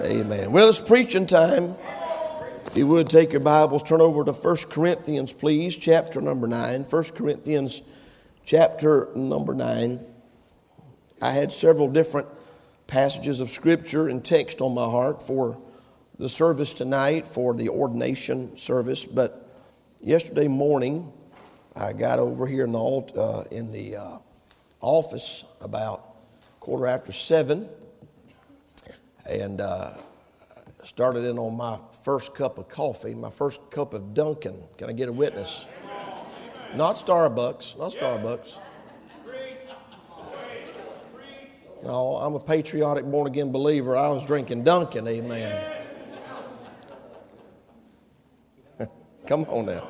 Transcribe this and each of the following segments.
Amen. Well, it's preaching time. If you would take your Bibles, turn over to 1 Corinthians, please, chapter number 9. 1 Corinthians, chapter number 9. I had several different passages of Scripture and text on my heart for the service tonight, for the ordination service, but yesterday morning I got over here in the, uh, in the uh, office about quarter after seven and uh, started in on my first cup of coffee, my first cup of Dunkin'. Can I get a witness? Not Starbucks, not Starbucks. No, I'm a patriotic born again believer. I was drinking Dunkin', amen. Come on now.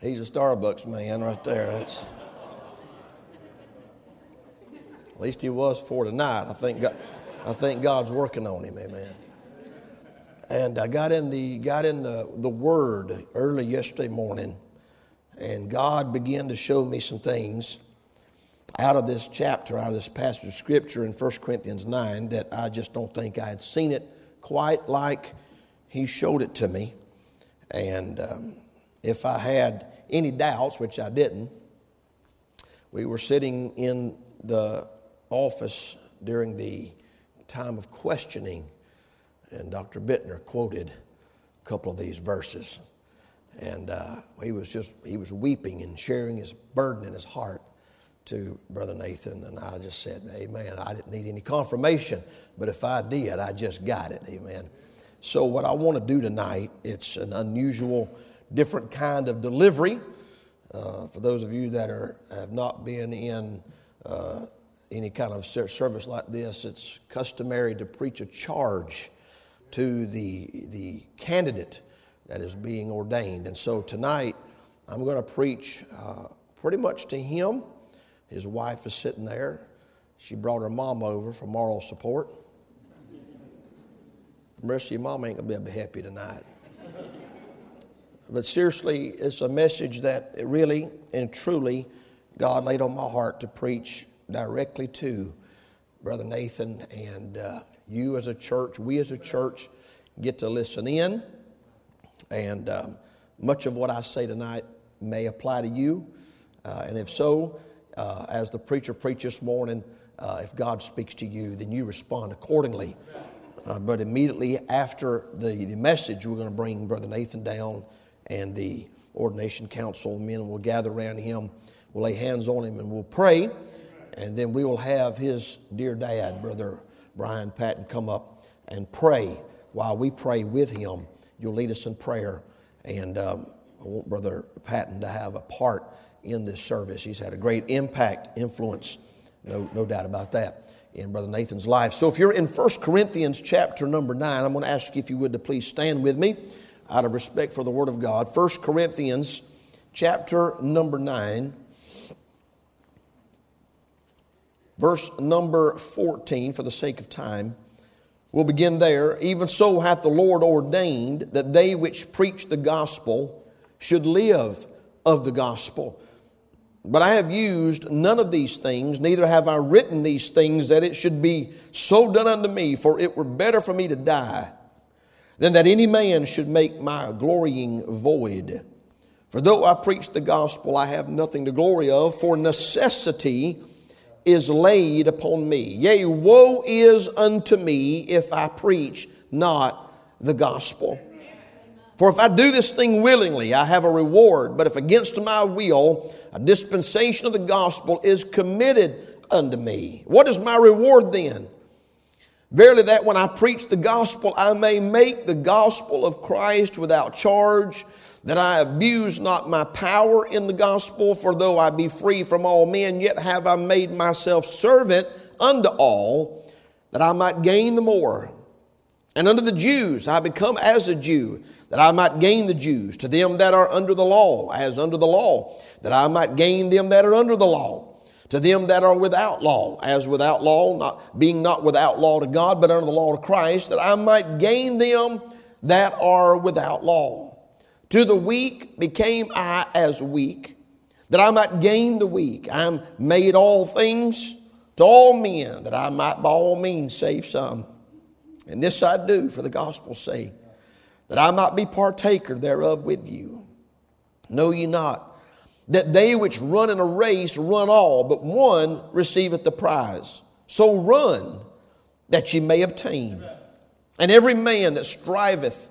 He's a Starbucks man right there. That's. At least he was for tonight. I think God, I think God's working on him. Amen. And I got in the got in the, the Word early yesterday morning, and God began to show me some things out of this chapter, out of this passage of Scripture in 1 Corinthians 9 that I just don't think I had seen it quite like He showed it to me. And um, if I had any doubts, which I didn't, we were sitting in the office during the time of questioning, and Dr. Bittner quoted a couple of these verses. And uh, he was just, he was weeping and sharing his burden in his heart to Brother Nathan. And I just said, Amen. I didn't need any confirmation, but if I did, I just got it. Amen. So, what I want to do tonight, it's an unusual, different kind of delivery. Uh, for those of you that are, have not been in uh, any kind of service like this, it's customary to preach a charge to the, the candidate that is being ordained. And so tonight, I'm going to preach uh, pretty much to him. His wife is sitting there. She brought her mom over for moral support. The rest of your mom ain't going to be happy tonight. But seriously, it's a message that really and truly God laid on my heart to preach directly to Brother Nathan and uh, you as a church, we as a church get to listen in. And um, much of what I say tonight may apply to you. Uh, and if so, uh, as the preacher preached this morning, uh, if God speaks to you, then you respond accordingly. Uh, but immediately after the, the message, we're going to bring Brother Nathan down, and the ordination council men will gather around him. We'll lay hands on him and we'll pray. And then we will have his dear dad, Brother Brian Patton, come up and pray. While we pray with him, you'll lead us in prayer. And um, I want Brother Patton to have a part in this service. He's had a great impact, influence, no, no doubt about that, in Brother Nathan's life. So if you're in 1 Corinthians chapter number 9, I'm going to ask you if you would to please stand with me out of respect for the Word of God. 1 Corinthians chapter number 9. Verse number 14, for the sake of time. We'll begin there. Even so hath the Lord ordained that they which preach the gospel should live of the gospel. But I have used none of these things, neither have I written these things that it should be so done unto me, for it were better for me to die than that any man should make my glorying void. For though I preach the gospel, I have nothing to glory of, for necessity is laid upon me. Yea, woe is unto me if I preach not the gospel. For if I do this thing willingly, I have a reward. But if against my will, a dispensation of the gospel is committed unto me. What is my reward then? Verily, that when I preach the gospel, I may make the gospel of Christ without charge that I abuse not my power in the gospel, for though I be free from all men, yet have I made myself servant unto all, that I might gain the more. And unto the Jews I become as a Jew, that I might gain the Jews. To them that are under the law, as under the law, that I might gain them that are under the law. To them that are without law, as without law, not being not without law to God, but under the law to Christ, that I might gain them that are without law. To the weak became I as weak, that I might gain the weak. I am made all things to all men, that I might by all means save some. And this I do for the gospel's sake, that I might be partaker thereof with you. Know ye not that they which run in a race run all, but one receiveth the prize? So run that ye may obtain. And every man that striveth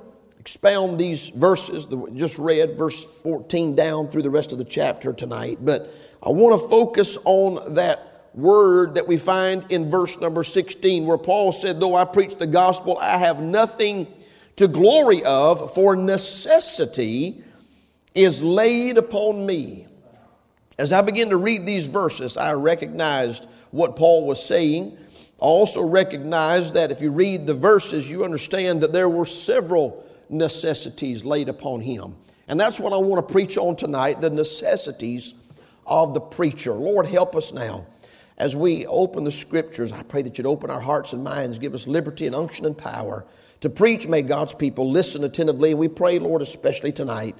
expound these verses just read, verse 14 down through the rest of the chapter tonight, but I want to focus on that word that we find in verse number 16, where Paul said, Though I preach the gospel, I have nothing to glory of, for necessity is laid upon me. As I begin to read these verses, I recognized what Paul was saying. I also recognized that if you read the verses, you understand that there were several necessities laid upon him. And that's what I want to preach on tonight the necessities of the preacher. Lord, help us now. As we open the scriptures, I pray that you'd open our hearts and minds, give us liberty and unction and power to preach. May God's people listen attentively. And we pray, Lord, especially tonight,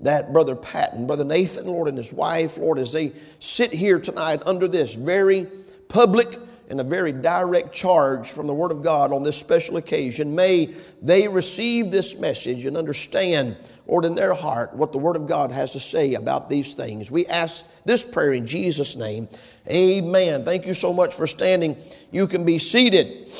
that Brother Patton, Brother Nathan, Lord, and his wife, Lord, as they sit here tonight under this very public and a very direct charge from the Word of God on this special occasion, may they receive this message and understand, Lord, in their heart what the Word of God has to say about these things. We ask this prayer in Jesus' name. Amen. Thank you so much for standing. You can be seated.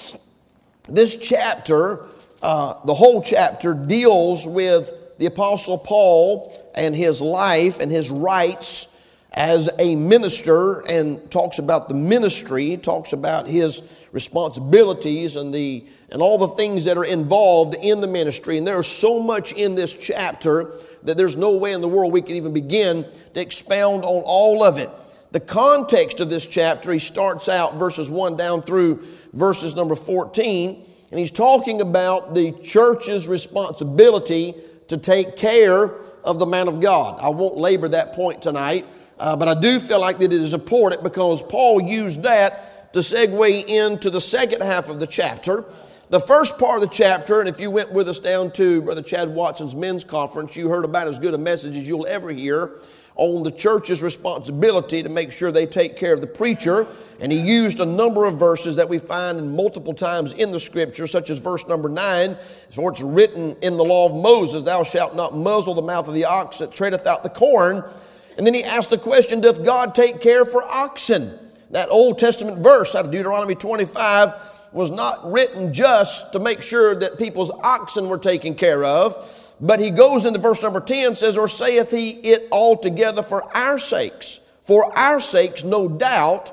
This chapter, uh, the whole chapter, deals with the Apostle Paul and his life and his rights as a minister and talks about the ministry, talks about his responsibilities and the and all the things that are involved in the ministry. And there's so much in this chapter that there's no way in the world we can even begin to expound on all of it. The context of this chapter, he starts out verses 1 down through verses number 14, and he's talking about the church's responsibility to take care of the man of God. I won't labor that point tonight, uh, but I do feel like that it is important because Paul used that to segue into the second half of the chapter. The first part of the chapter, and if you went with us down to Brother Chad Watson's men's conference, you heard about as good a message as you'll ever hear on the church's responsibility to make sure they take care of the preacher. And he used a number of verses that we find in multiple times in the scripture, such as verse number nine, for it's written in the law of Moses, Thou shalt not muzzle the mouth of the ox that treadeth out the corn. And then he asked the question, Doth God take care for oxen? That Old Testament verse out of Deuteronomy 25 was not written just to make sure that people's oxen were taken care of but he goes into verse number 10 says, Or saith he it altogether for our sakes? For our sakes, no doubt,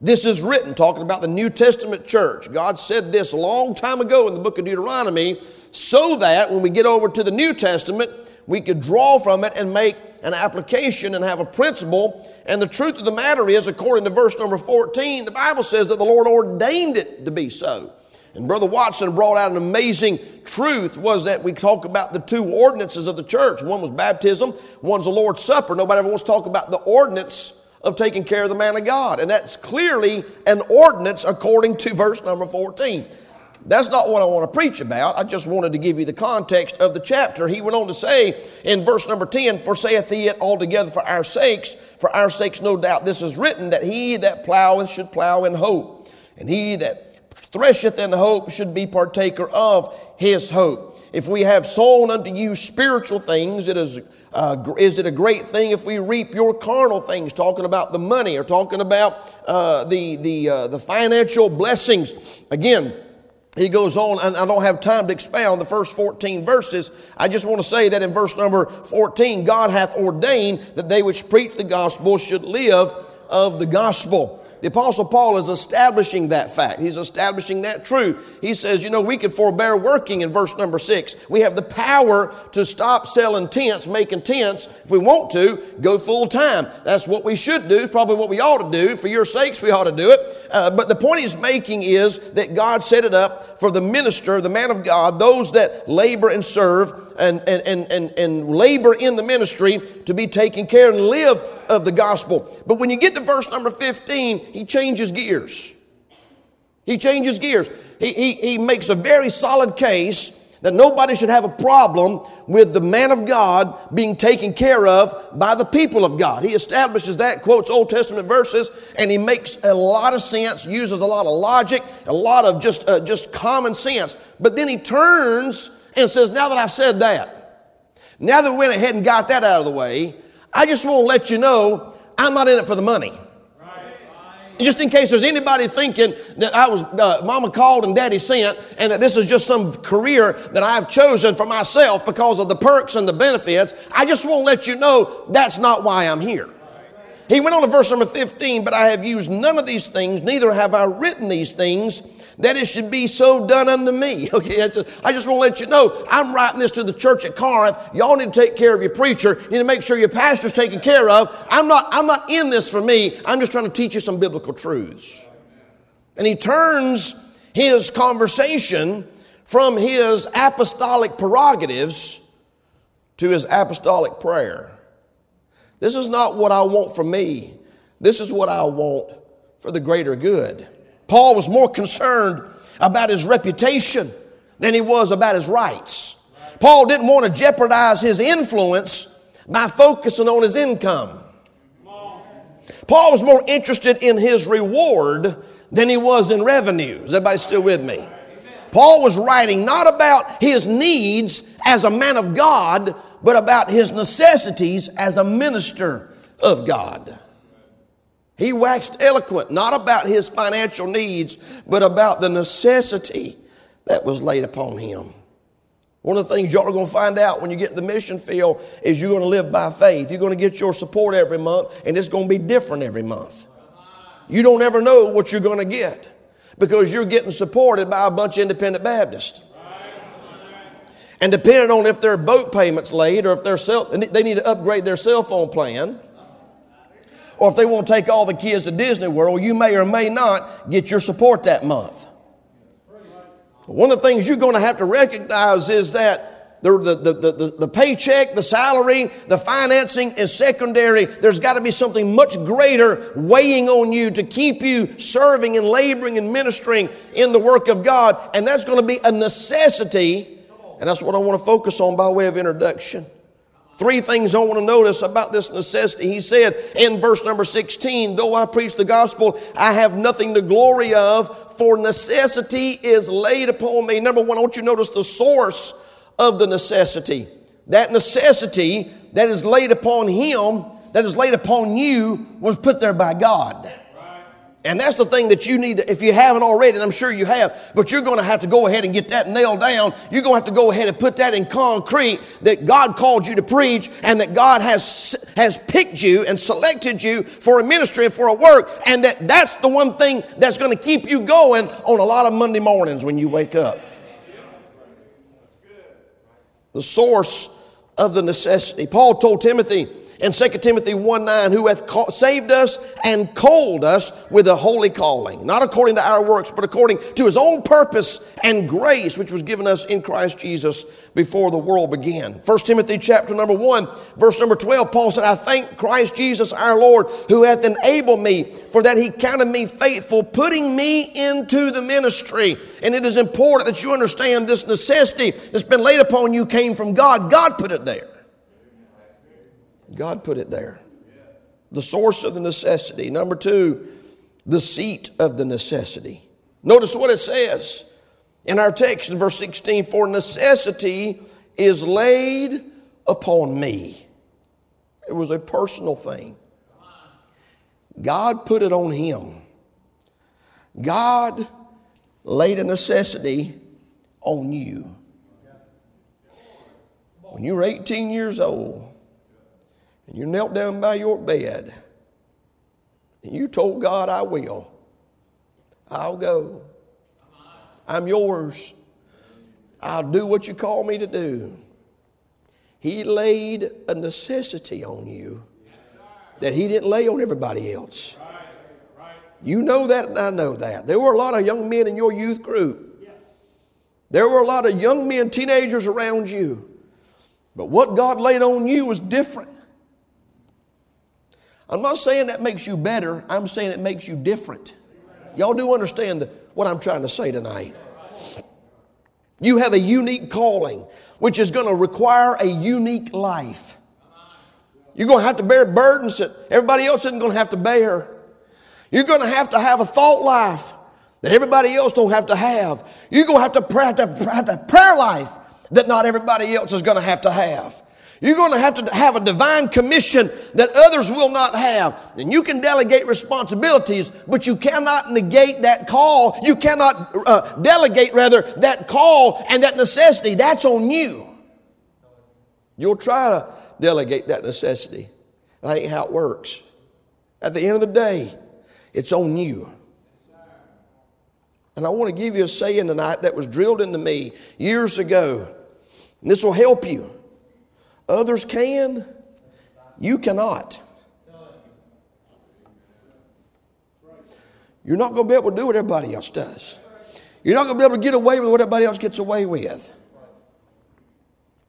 this is written, talking about the New Testament church. God said this a long time ago in the book of Deuteronomy, so that when we get over to the New Testament, we could draw from it and make an application and have a principle. And the truth of the matter is, according to verse number 14, the Bible says that the Lord ordained it to be so. And Brother Watson brought out an amazing truth was that we talk about the two ordinances of the church. One was baptism, one's the Lord's Supper. Nobody ever wants to talk about the ordinance of taking care of the man of God. And that's clearly an ordinance according to verse number 14. That's not what I want to preach about. I just wanted to give you the context of the chapter. He went on to say in verse number 10, For saith he it altogether for our sakes, for our sakes no doubt this is written, that he that ploweth should plow in hope, and he that thresheth in hope should be partaker of his hope. If we have sown unto you spiritual things, it is, uh, is it a great thing if we reap your carnal things, talking about the money or talking about uh, the, the, uh, the financial blessings? Again, he goes on, and I don't have time to expound the first 14 verses. I just want to say that in verse number 14, God hath ordained that they which preach the gospel should live of the gospel. The Apostle Paul is establishing that fact. He's establishing that truth. He says, you know, we can forbear working in verse number six. We have the power to stop selling tents, making tents. If we want to, go full time. That's what we should do. It's probably what we ought to do. For your sakes, we ought to do it. Uh, but the point he's making is that God set it up for the minister, the man of God, those that labor and serve and, and, and, and, and labor in the ministry to be taken care and live of the gospel. But when you get to verse number 15, he changes gears. He changes gears. He, he, he makes a very solid case that nobody should have a problem with the man of God being taken care of by the people of God. He establishes that, quotes Old Testament verses, and he makes a lot of sense, uses a lot of logic, a lot of just, uh, just common sense. But then he turns and says, Now that I've said that, now that we went ahead and got that out of the way, I just want to let you know I'm not in it for the money. Just in case there's anybody thinking that I was, uh, mama called and daddy sent, and that this is just some career that I've chosen for myself because of the perks and the benefits, I just want to let you know that's not why I'm here. He went on to verse number 15, but I have used none of these things, neither have I written these things that it should be so done unto me. Okay, just, I just want to let you know I'm writing this to the church at Corinth. Y'all need to take care of your preacher. You need to make sure your pastor's taken care of. I'm not, I'm not in this for me. I'm just trying to teach you some biblical truths. And he turns his conversation from his apostolic prerogatives to his apostolic prayer. This is not what I want for me. This is what I want for the greater good. Paul was more concerned about his reputation than he was about his rights. Paul didn't want to jeopardize his influence by focusing on his income. Paul was more interested in his reward than he was in revenue. Is everybody still with me? Paul was writing not about his needs as a man of God, but about his necessities as a minister of God. He waxed eloquent, not about his financial needs, but about the necessity that was laid upon him. One of the things y'all are going to find out when you get to the mission field is you're going to live by faith. You're going to get your support every month, and it's going to be different every month. You don't ever know what you're going to get because you're getting supported by a bunch of independent Baptists. And depending on if their boat payments late or if their cell, they need to upgrade their cell phone plan, or if they want to take all the kids to Disney World, you may or may not get your support that month. One of the things you're going to have to recognize is that the, the, the, the, the paycheck, the salary, the financing is secondary. There's got to be something much greater weighing on you to keep you serving and laboring and ministering in the work of God. And that's going to be a necessity. And that's what I want to focus on by way of introduction. Three things I want to notice about this necessity. He said in verse number 16, though I preach the gospel, I have nothing to glory of, for necessity is laid upon me. Number one, I want you to notice the source of the necessity. That necessity that is laid upon him, that is laid upon you, was put there by God. And that's the thing that you need to, if you haven't already, and I'm sure you have, but you're going to have to go ahead and get that nailed down. You're going to have to go ahead and put that in concrete that God called you to preach and that God has, has picked you and selected you for a ministry and for a work. And that that's the one thing that's going to keep you going on a lot of Monday mornings when you wake up. The source of the necessity. Paul told Timothy, in 2 Timothy 1 9, who hath saved us and called us with a holy calling, not according to our works, but according to his own purpose and grace, which was given us in Christ Jesus before the world began. 1 Timothy chapter number 1, verse number 12, Paul said, I thank Christ Jesus our Lord, who hath enabled me, for that he counted me faithful, putting me into the ministry. And it is important that you understand this necessity that's been laid upon you came from God. God put it there. God put it there. The source of the necessity. Number two, the seat of the necessity. Notice what it says in our text in verse 16 For necessity is laid upon me. It was a personal thing. God put it on him. God laid a necessity on you. When you were 18 years old, and you knelt down by your bed and you told God, I will, I'll go. I'm yours. I'll do what you call me to do. He laid a necessity on you that He didn't lay on everybody else. You know that, and I know that. There were a lot of young men in your youth group. There were a lot of young men, teenagers around you. But what God laid on you was different. I'm not saying that makes you better, I'm saying it makes you different. Y'all do understand the, what I'm trying to say tonight. You have a unique calling, which is going to require a unique life. You're going to have to bear burdens that everybody else isn't going to have to bear. You're going to have to have a thought life that everybody else don't have to have. You're going to have to pray, have to have a prayer life that not everybody else is going to have to have. You're going to have to have a divine commission that others will not have. And you can delegate responsibilities, but you cannot negate that call. You cannot uh, delegate, rather, that call and that necessity. That's on you. You'll try to delegate that necessity. That ain't how it works. At the end of the day, it's on you. And I want to give you a saying tonight that was drilled into me years ago. And this will help you. Others can, you cannot. You're not going to be able to do what everybody else does. You're not going to be able to get away with what everybody else gets away with.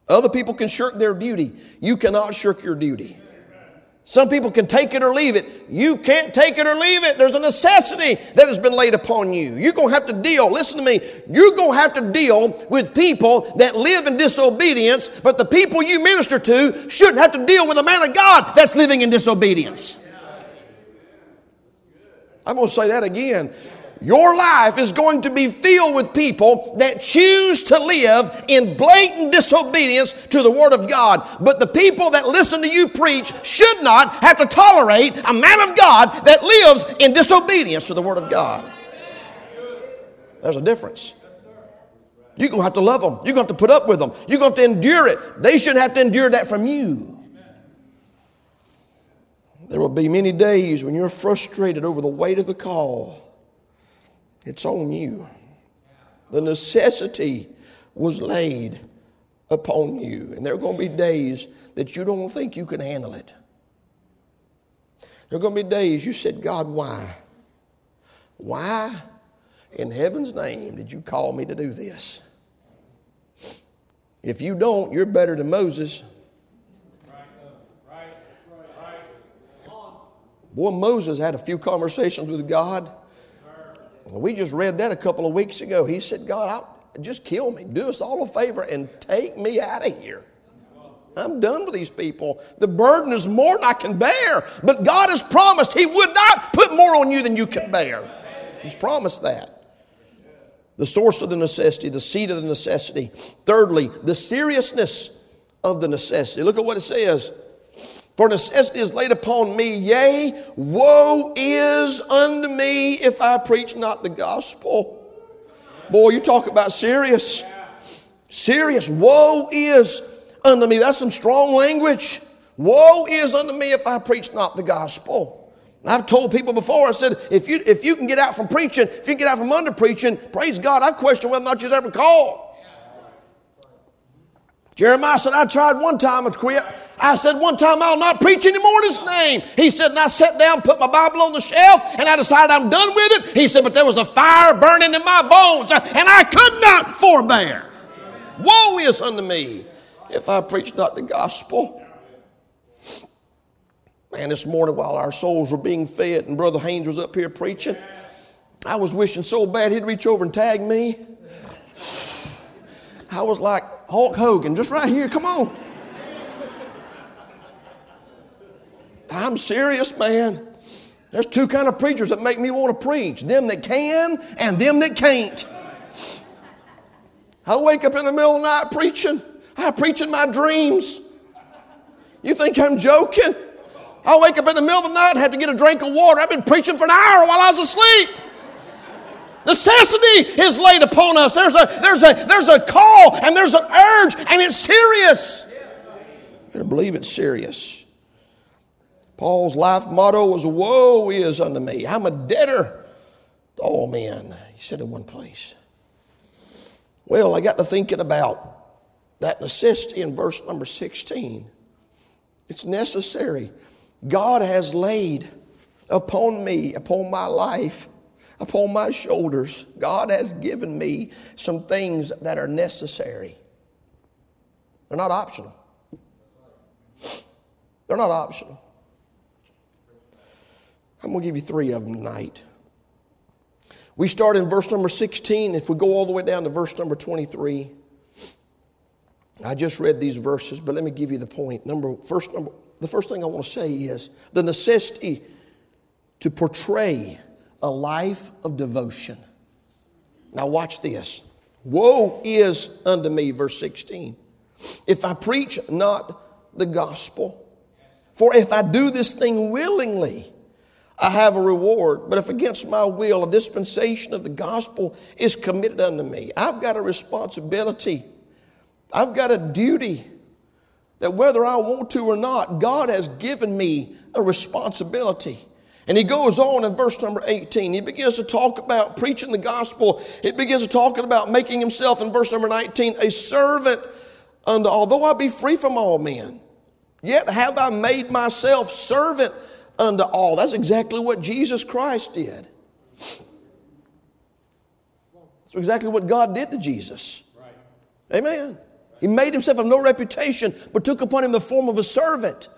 Other people can shirk their duty. You cannot shirk your duty. Some people can take it or leave it. You can't take it or leave it. There's a necessity that has been laid upon you. You're going to have to deal, listen to me, you're going to have to deal with people that live in disobedience, but the people you minister to shouldn't have to deal with a man of God that's living in disobedience. I'm going to say that again. Your life is going to be filled with people that choose to live in blatant disobedience to the Word of God. But the people that listen to you preach should not have to tolerate a man of God that lives in disobedience to the Word of God. There's a difference. You're going to have to love them. You're going to have to put up with them. You're going to have to endure it. They shouldn't have to endure that from you. There will be many days when you're frustrated over the weight of the call. It's on you. The necessity was laid upon you. And there are going to be days that you don't think you can handle it. There are going to be days you said, God, why? Why in heaven's name did you call me to do this? If you don't, you're better than Moses. Boy, Moses had a few conversations with God. We just read that a couple of weeks ago. He said, God, I'll, just kill me. Do us all a favor and take me out of here. I'm done with these people. The burden is more than I can bear. But God has promised He would not put more on you than you can bear. He's promised that. The source of the necessity, the seed of the necessity. Thirdly, the seriousness of the necessity. Look at what it says. For necessity is laid upon me, yea, woe is unto me if I preach not the gospel. Boy, you talk about serious. Serious. Woe is unto me. That's some strong language. Woe is unto me if I preach not the gospel. I've told people before, I said, if you, if you can get out from preaching, if you can get out from under preaching, praise God, I question whether or not you're ever called. Jeremiah said, I tried one time and quit. I said, one time I'll not preach anymore in his name. He said, and I sat down, put my Bible on the shelf, and I decided I'm done with it. He said, but there was a fire burning in my bones, and I could not forbear. Woe is unto me if I preach not the gospel. Man, this morning while our souls were being fed and Brother Haynes was up here preaching, I was wishing so bad he'd reach over and tag me. I was like Hulk Hogan, just right here, come on. I'm serious, man. There's two kind of preachers that make me want to preach them that can and them that can't. I wake up in the middle of the night preaching. I preach in my dreams. You think I'm joking? I wake up in the middle of the night and have to get a drink of water. I've been preaching for an hour while I was asleep. Necessity is laid upon us. There's a, there's a, there's a call and there's an urge, and it's serious. You gotta believe it's serious. Paul's life motto was, Woe is unto me. I'm a debtor to all men. He said in one place. Well, I got to thinking about that necessity in verse number 16. It's necessary. God has laid upon me, upon my life, upon my shoulders, God has given me some things that are necessary. They're not optional. They're not optional. I'm going to give you three of them tonight. We start in verse number 16. If we go all the way down to verse number 23, I just read these verses, but let me give you the point. Number first, number, the first thing I want to say is the necessity to portray a life of devotion. Now, watch this. Woe is unto me, verse 16, if I preach not the gospel. For if I do this thing willingly, I have a reward. But if against my will a dispensation of the gospel is committed unto me, I've got a responsibility I've got a duty that whether I want to or not, God has given me a responsibility. And he goes on in verse number 18. He begins to talk about preaching the gospel. He begins to talk about making himself in verse number 19 a servant unto all. Though I be free from all men, yet have I made myself servant unto all. That's exactly what Jesus Christ did. That's exactly what God did to Jesus. Amen. He made himself of no reputation, but took upon him the form of a servant.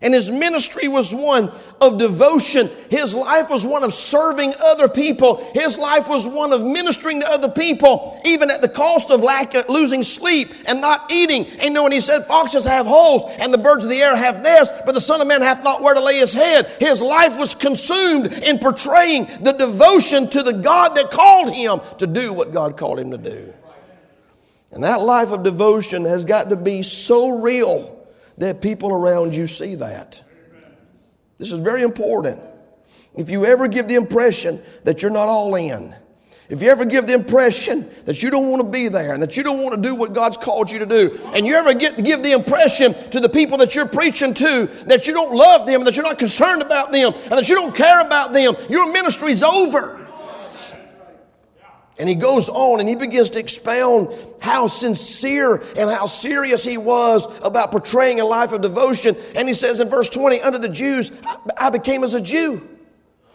And his ministry was one of devotion. His life was one of serving other people. His life was one of ministering to other people, even at the cost of lack of losing sleep and not eating. And when he said, Foxes have holes and the birds of the air have nests, but the Son of Man hath not where to lay his head. His life was consumed in portraying the devotion to the God that called him to do what God called him to do. And that life of devotion has got to be so real that people around you see that. This is very important. If you ever give the impression that you're not all in, if you ever give the impression that you don't want to be there and that you don't want to do what God's called you to do, and you ever get give the impression to the people that you're preaching to that you don't love them, and that you're not concerned about them, and that you don't care about them, your ministry's over. And he goes on and he begins to expound how sincere and how serious he was about portraying a life of devotion. And he says in verse 20, under the Jews, I became as a Jew.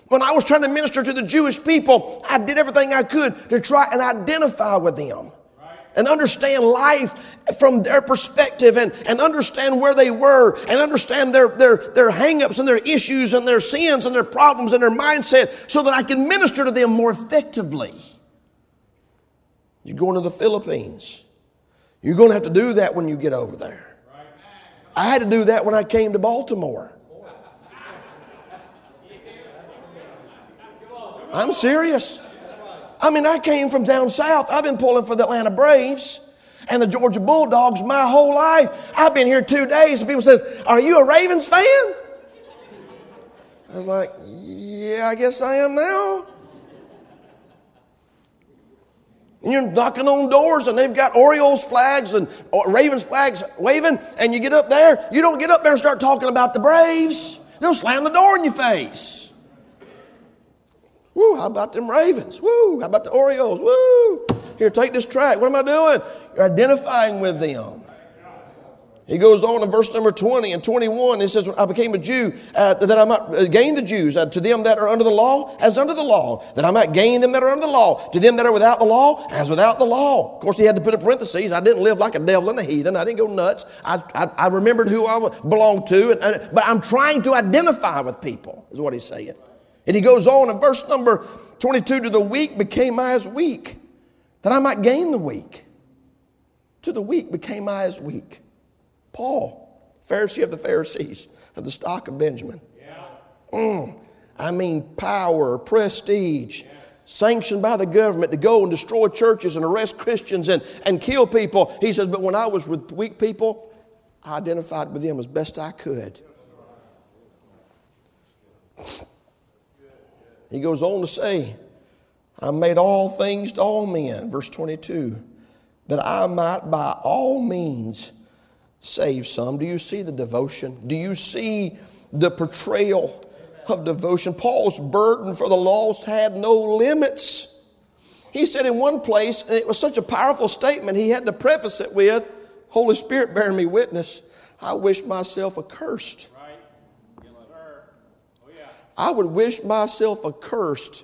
When I was trying to minister to the Jewish people, I did everything I could to try and identify with them and understand life from their perspective and, and understand where they were and understand their, their, their hangups and their issues and their sins and their problems and their mindset so that I can minister to them more effectively. You're going to the Philippines. You're going to have to do that when you get over there. I had to do that when I came to Baltimore. I'm serious. I mean, I came from down south. I've been pulling for the Atlanta Braves and the Georgia Bulldogs my whole life. I've been here two days, and people says, "Are you a Ravens fan?" I was like, "Yeah, I guess I am now." And you're knocking on doors and they've got Orioles flags and uh, Ravens flags waving, and you get up there, you don't get up there and start talking about the Braves. They'll slam the door in your face. Woo, how about them Ravens? Woo, how about the Orioles? Woo, here, take this track. What am I doing? You're identifying with them. He goes on in verse number 20 and 21. He says, I became a Jew uh, that I might uh, gain the Jews uh, to them that are under the law as under the law, that I might gain them that are under the law, to them that are without the law as without the law. Of course, he had to put a parenthesis. I didn't live like a devil and a heathen. I didn't go nuts. I, I, I remembered who I belonged to, and, and, but I'm trying to identify with people, is what he's saying. And he goes on in verse number 22 to the weak became I as weak, that I might gain the weak. To the weak became I as weak Paul, Pharisee of the Pharisees, of the stock of Benjamin. Mm, I mean, power, prestige, sanctioned by the government to go and destroy churches and arrest Christians and, and kill people. He says, But when I was with weak people, I identified with them as best I could. He goes on to say, I made all things to all men, verse 22, that I might by all means save some. Do you see the devotion? Do you see the portrayal of devotion. Paul's burden for the lost had no limits. He said in one place, and it was such a powerful statement, he had to preface it with, Holy Spirit bearing me witness, I wish myself accursed. I would wish myself accursed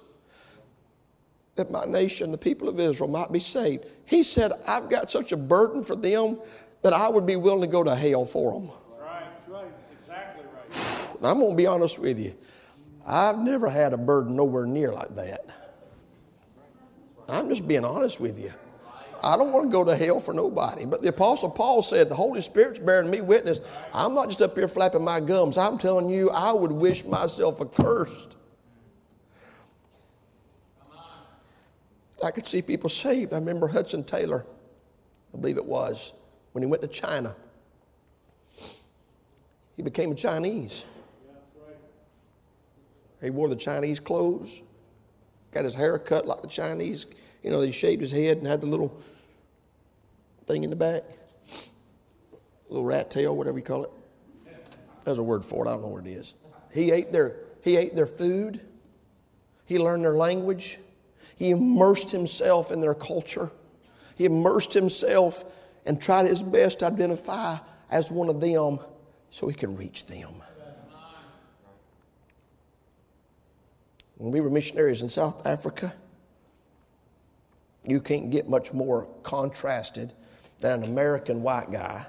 that my nation, the people of Israel, might be saved. He said, I've got such a burden for them that I would be willing to go to hell for them. Right, right, exactly right. And I'm going to be honest with you. I've never had a burden nowhere near like that. I'm just being honest with you. I don't want to go to hell for nobody. But the Apostle Paul said, The Holy Spirit's bearing me witness. I'm not just up here flapping my gums. I'm telling you, I would wish myself accursed I could see people saved. I remember Hudson Taylor, I believe it was, when he went to China. He became a Chinese. He wore the Chinese clothes, got his hair cut like the Chinese. You know, he shaved his head and had the little thing in the back, little rat tail, whatever you call it. There's a word for it. I don't know what it is. He ate their, he ate their food. He learned their language. He immersed himself in their culture. He immersed himself and tried his best to identify as one of them so he could reach them. When we were missionaries in South Africa, you can't get much more contrasted than an American white guy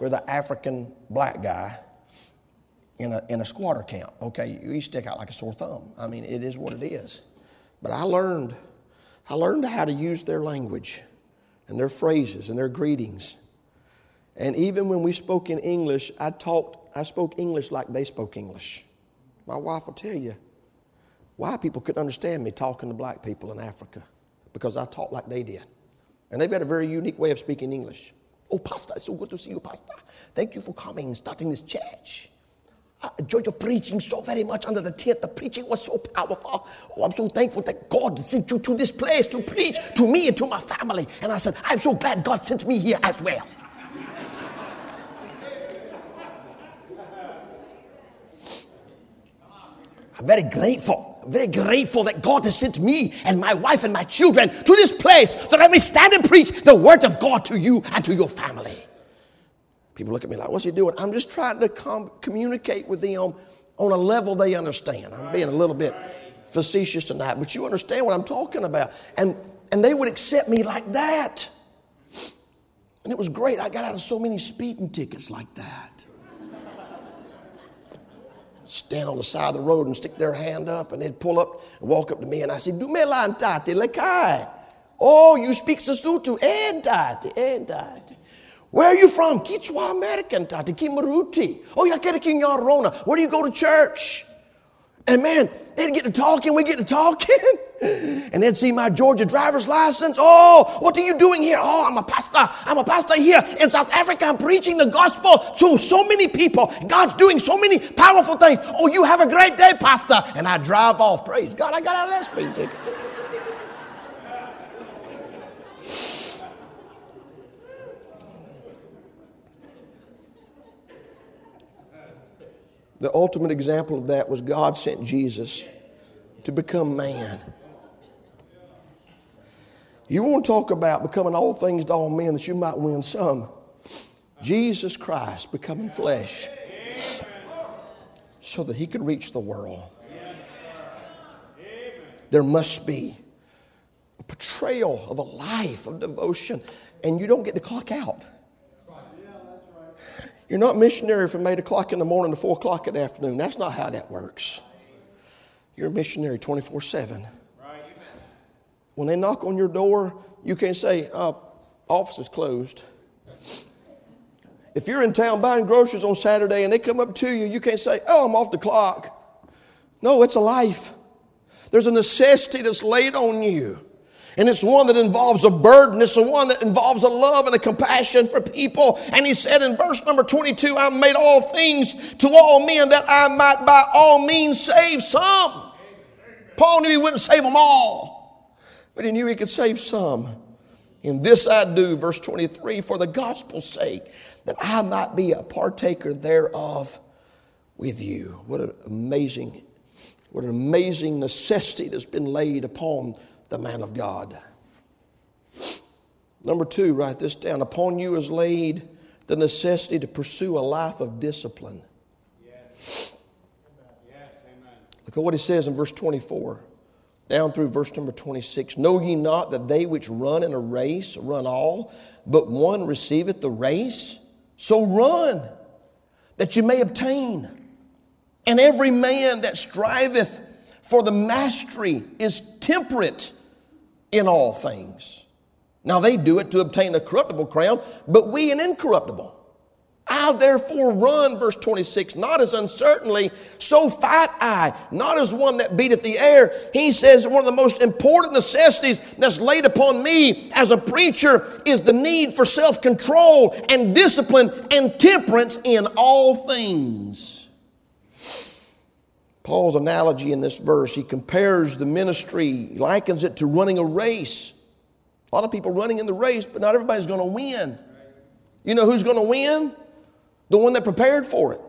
with an African black guy in a, in a squatter camp. Okay, you stick out like a sore thumb. I mean, it is what it is. But I learned, I learned how to use their language and their phrases and their greetings. And even when we spoke in English, I talked, I spoke English like they spoke English. My wife will tell you why people couldn't understand me talking to black people in Africa because I talked like they did. And they've got a very unique way of speaking English. Oh, Pastor, it's so good to see you, Pastor. Thank you for coming, starting this church. Your preaching so very much under the tent. The preaching was so powerful. Oh, I'm so thankful that God sent you to this place to preach to me and to my family. And I said, I'm so glad God sent me here as well. I'm very grateful. I'm very grateful that God has sent me and my wife and my children to this place that I may stand and preach the word of God to you and to your family. People look at me like, what's he doing? I'm just trying to com- communicate with them on a level they understand. I'm being a little bit facetious tonight, but you understand what I'm talking about. And, and they would accept me like that. And it was great. I got out of so many speeding tickets like that. Stand on the side of the road and stick their hand up, and they'd pull up and walk up to me, and I said, Dume lantate lekai. Oh, you speak Sesotho? Entate, entate. Where are you from? Kichwa American, Tati Kimaruti. Oh, yeah, Rona. Where do you go to church? And man, they'd get to talking, we get to talking. And they'd see my Georgia driver's license. Oh, what are you doing here? Oh, I'm a pastor. I'm a pastor here in South Africa. I'm preaching the gospel to so many people. God's doing so many powerful things. Oh, you have a great day, pastor. And I drive off. Praise God, I got out of that speeding ticket. The ultimate example of that was God sent Jesus to become man. You want to talk about becoming all things to all men that you might win some. Jesus Christ becoming flesh so that he could reach the world. There must be a portrayal of a life of devotion, and you don't get to clock out. You're not missionary from 8 o'clock in the morning to 4 o'clock in the afternoon. That's not how that works. You're a missionary 24 7. When they knock on your door, you can't say, uh, office is closed. If you're in town buying groceries on Saturday and they come up to you, you can't say, oh, I'm off the clock. No, it's a life. There's a necessity that's laid on you. And it's one that involves a burden. It's the one that involves a love and a compassion for people. And he said in verse number 22, I made all things to all men that I might by all means save some. Paul knew he wouldn't save them all, but he knew he could save some. In this I do, verse 23, for the gospel's sake, that I might be a partaker thereof with you. What an amazing, what an amazing necessity that's been laid upon the man of God. Number two, write this down. Upon you is laid the necessity to pursue a life of discipline. Yes. Yes, amen. Look at what he says in verse 24, down through verse number 26. Know ye not that they which run in a race run all, but one receiveth the race? So run, that you may obtain. And every man that striveth for the mastery is temperate in all things. Now they do it to obtain a corruptible crown, but we an incorruptible. I therefore run, verse 26, not as uncertainly, so fight I, not as one that beateth the air. He says one of the most important necessities that's laid upon me as a preacher is the need for self control and discipline and temperance in all things. Paul's analogy in this verse, he compares the ministry, likens it to running a race. A lot of people running in the race, but not everybody's going to win. You know who's going to win? The one that prepared for it.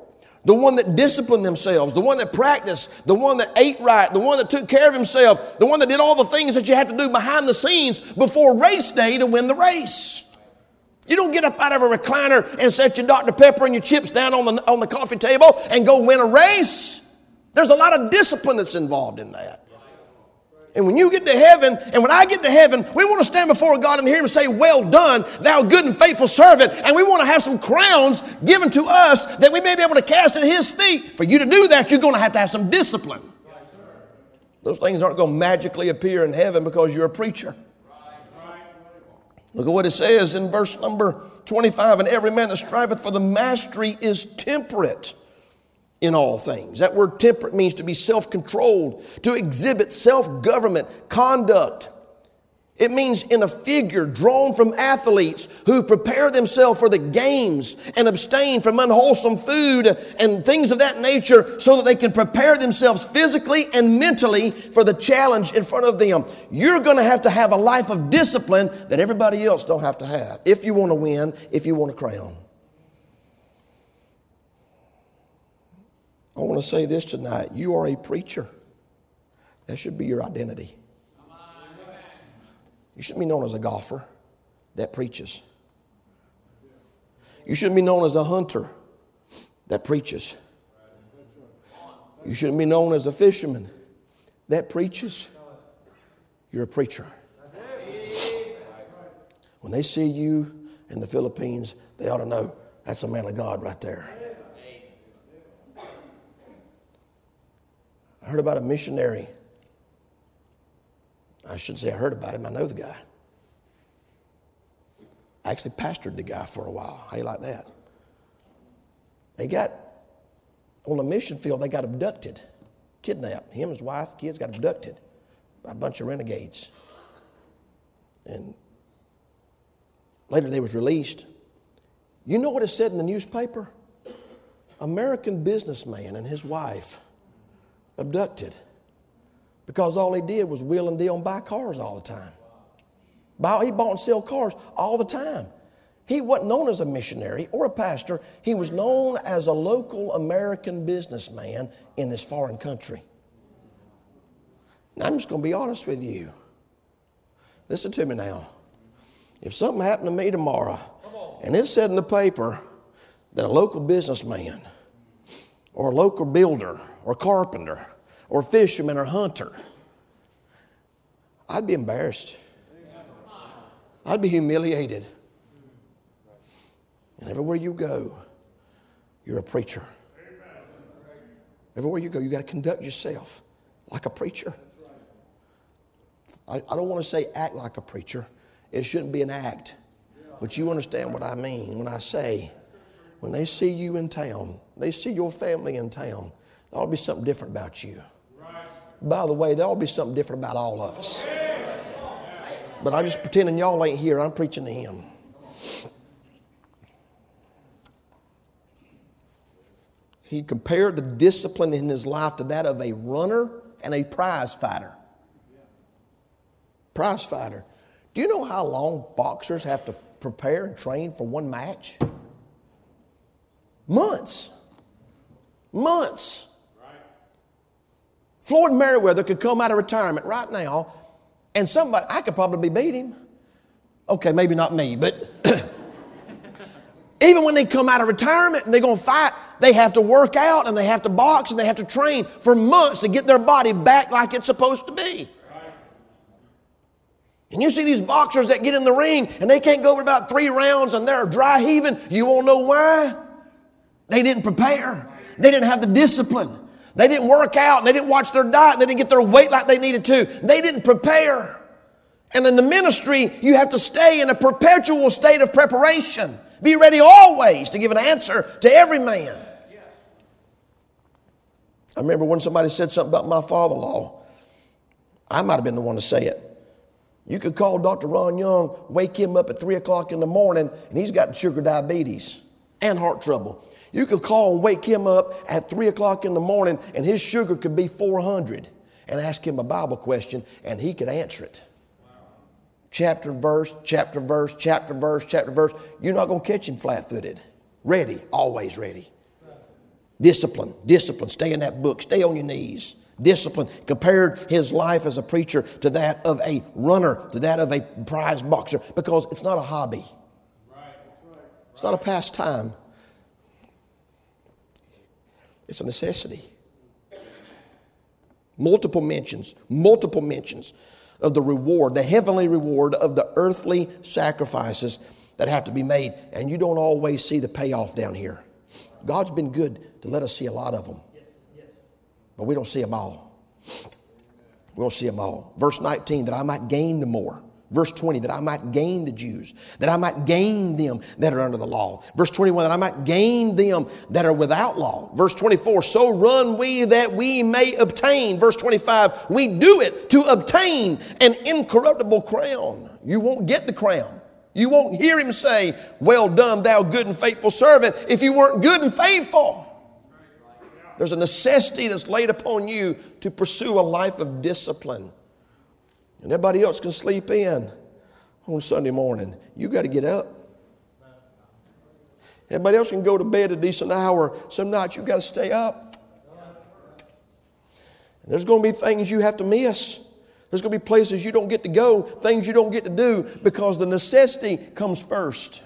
The one that disciplined themselves, the one that practiced, the one that ate right, the one that took care of himself, the one that did all the things that you have to do behind the scenes before race day to win the race. You don't get up out of a recliner and set your Dr. Pepper and your chips down on the, on the coffee table and go win a race. There's a lot of discipline that's involved in that. And when you get to heaven, and when I get to heaven, we want to stand before God and hear Him say, Well done, thou good and faithful servant. And we want to have some crowns given to us that we may be able to cast at His feet. For you to do that, you're going to have to have some discipline. Yes, Those things aren't going to magically appear in heaven because you're a preacher. Look at what it says in verse number 25 And every man that striveth for the mastery is temperate in all things. That word temperate means to be self controlled, to exhibit self government, conduct. It means in a figure drawn from athletes who prepare themselves for the games and abstain from unwholesome food and things of that nature so that they can prepare themselves physically and mentally for the challenge in front of them. You're going to have to have a life of discipline that everybody else don't have to have if you want to win, if you want a crown. I want to say this tonight. You are a preacher. That should be your identity. You shouldn't be known as a golfer that preaches. You shouldn't be known as a hunter that preaches. You shouldn't be known as a fisherman that preaches. You're a preacher. When they see you in the Philippines, they ought to know that's a man of God right there. I heard about a missionary. I shouldn't say I heard about him, I know the guy. I actually pastored the guy for a while. How you like that? They got on the mission field, they got abducted, kidnapped. Him, his wife, kids got abducted by a bunch of renegades. And later they was released. You know what it said in the newspaper? American businessman and his wife abducted because all he did was wheel and deal and buy cars all the time. He bought and sold cars all the time. He wasn't known as a missionary or a pastor. He was known as a local American businessman in this foreign country. Now, I'm just going to be honest with you. Listen to me now. If something happened to me tomorrow and it said in the paper that a local businessman or a local builder or carpenter or fisherman or hunter, I'd be embarrassed. I'd be humiliated. And everywhere you go, you're a preacher. Everywhere you go, you got to conduct yourself like a preacher. I, I don't want to say act like a preacher. It shouldn't be an act. But you understand what I mean when I say, when they see you in town, they see your family in town, there ought to be something different about you. By the way, there ought to be something different about all of us. But I'm just pretending y'all ain't here. I'm preaching to him. He compared the discipline in his life to that of a runner and a prize fighter. Prize fighter. Do you know how long boxers have to prepare and train for one match? Months. Months. Floyd Mayweather could come out of retirement right now, and somebody, I could probably beat him. Okay, maybe not me, but even when they come out of retirement and they're going to fight, they have to work out and they have to box and they have to train for months to get their body back like it's supposed to be. And you see these boxers that get in the ring and they can't go over about three rounds and they're dry heaving. You won't know why? They didn't prepare. They didn't have the discipline. They didn't work out and they didn't watch their diet. and They didn't get their weight like they needed to. They didn't prepare. And in the ministry, you have to stay in a perpetual state of preparation. Be ready always to give an answer to every man. I remember when somebody said something about my father in law. I might have been the one to say it. You could call Dr. Ron Young, wake him up at 3 o'clock in the morning, and he's got sugar diabetes and heart trouble. You could call and wake him up at 3 o'clock in the morning, and his sugar could be 400, and ask him a Bible question, and he could answer it. Chapter, verse, chapter, verse, chapter, verse, chapter, verse. You're not going to catch him flat footed. Ready, always ready. Discipline, discipline. Stay in that book, stay on your knees discipline, compared his life as a preacher to that of a runner, to that of a prize boxer, because it's not a hobby. It's not a pastime. It's a necessity. Multiple mentions, multiple mentions of the reward, the heavenly reward of the earthly sacrifices that have to be made. And you don't always see the payoff down here. God's been good to let us see a lot of them but we don't see them all. We don't see them all. Verse 19, that I might gain the more. Verse 20, that I might gain the Jews, that I might gain them that are under the law. Verse 21, that I might gain them that are without law. Verse 24, so run we that we may obtain. Verse 25, we do it to obtain an incorruptible crown. You won't get the crown. You won't hear him say, Well done, thou good and faithful servant, if you weren't good and faithful. There's a necessity that's laid upon you to pursue a life of discipline. And everybody else can sleep in on Sunday morning. You got to get up. Everybody else can go to bed a decent hour. Some nights you got to stay up. And there's going to be things you have to miss. There's going to be places you don't get to go, things you don't get to do because the necessity comes first.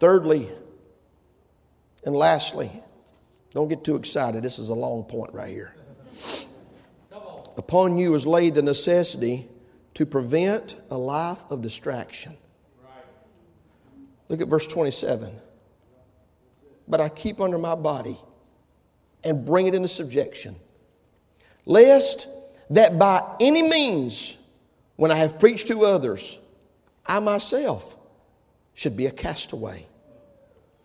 Thirdly, and lastly, don't get too excited. This is a long point right here. Upon you is laid the necessity to prevent a life of distraction. Look at verse 27. But I keep under my body and bring it into subjection, lest that by any means, when I have preached to others, I myself should be a castaway.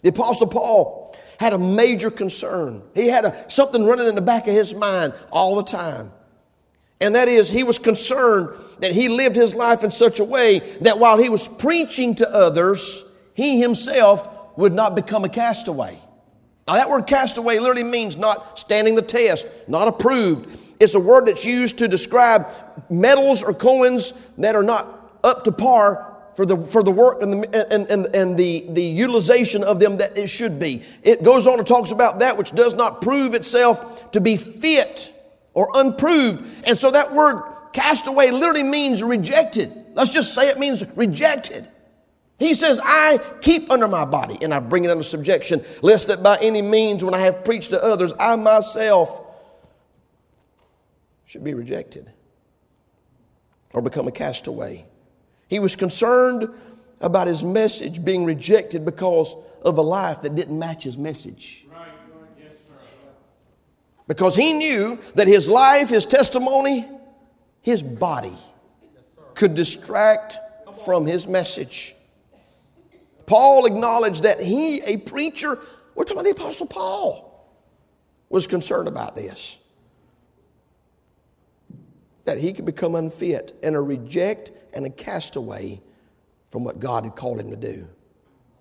The Apostle Paul had a major concern. He had a, something running in the back of his mind all the time. And that is, he was concerned that he lived his life in such a way that while he was preaching to others, he himself would not become a castaway. Now, that word castaway literally means not standing the test, not approved. It's a word that's used to describe metals or coins that are not up to par for the, for the work and, the, and, and, and the, the utilization of them that it should be. It goes on and talks about that which does not prove itself to be fit or unproved. And so that word castaway literally means rejected. Let's just say it means rejected. He says, I keep under my body and I bring it under subjection, lest that by any means, when I have preached to others, I myself should be rejected or become a castaway. He was concerned about his message being rejected because of a life that didn't match his message. Because he knew that his life, his testimony, his body could distract from his message. Paul acknowledged that he, a preacher, we're talking about the Apostle Paul, was concerned about this. That he could become unfit and a reject and a castaway from what God had called him to do.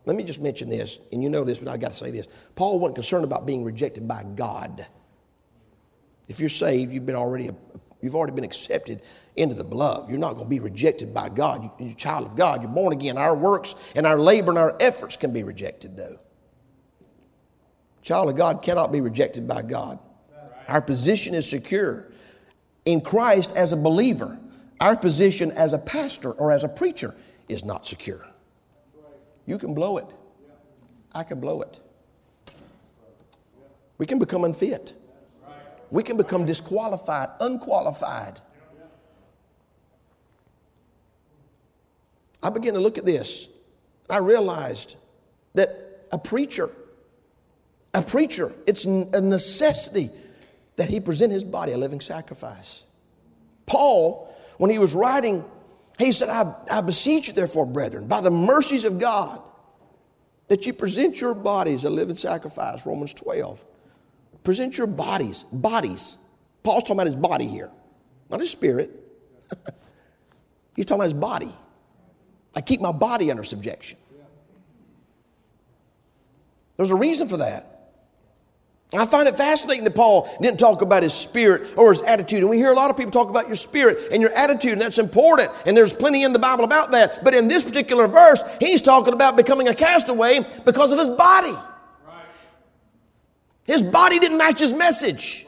Let me just mention this, and you know this, but I've got to say this. Paul wasn't concerned about being rejected by God. If you're saved, you've been already you've already been accepted into the beloved. You're not going to be rejected by God. You're a child of God. You're born again. Our works and our labor and our efforts can be rejected, though. Child of God cannot be rejected by God. Our position is secure. In Christ, as a believer, our position as a pastor or as a preacher is not secure. You can blow it. I can blow it. We can become unfit. We can become disqualified, unqualified. I began to look at this. I realized that a preacher, a preacher, it's a necessity that he present his body a living sacrifice. Paul, when he was writing, he said, I, I beseech you, therefore, brethren, by the mercies of God, that you present your bodies a living sacrifice, Romans 12. Present your bodies, bodies. Paul's talking about his body here, not his spirit. He's talking about his body. I keep my body under subjection. There's a reason for that. I find it fascinating that Paul didn't talk about his spirit or his attitude. And we hear a lot of people talk about your spirit and your attitude, and that's important. And there's plenty in the Bible about that. But in this particular verse, he's talking about becoming a castaway because of his body. His body didn't match his message.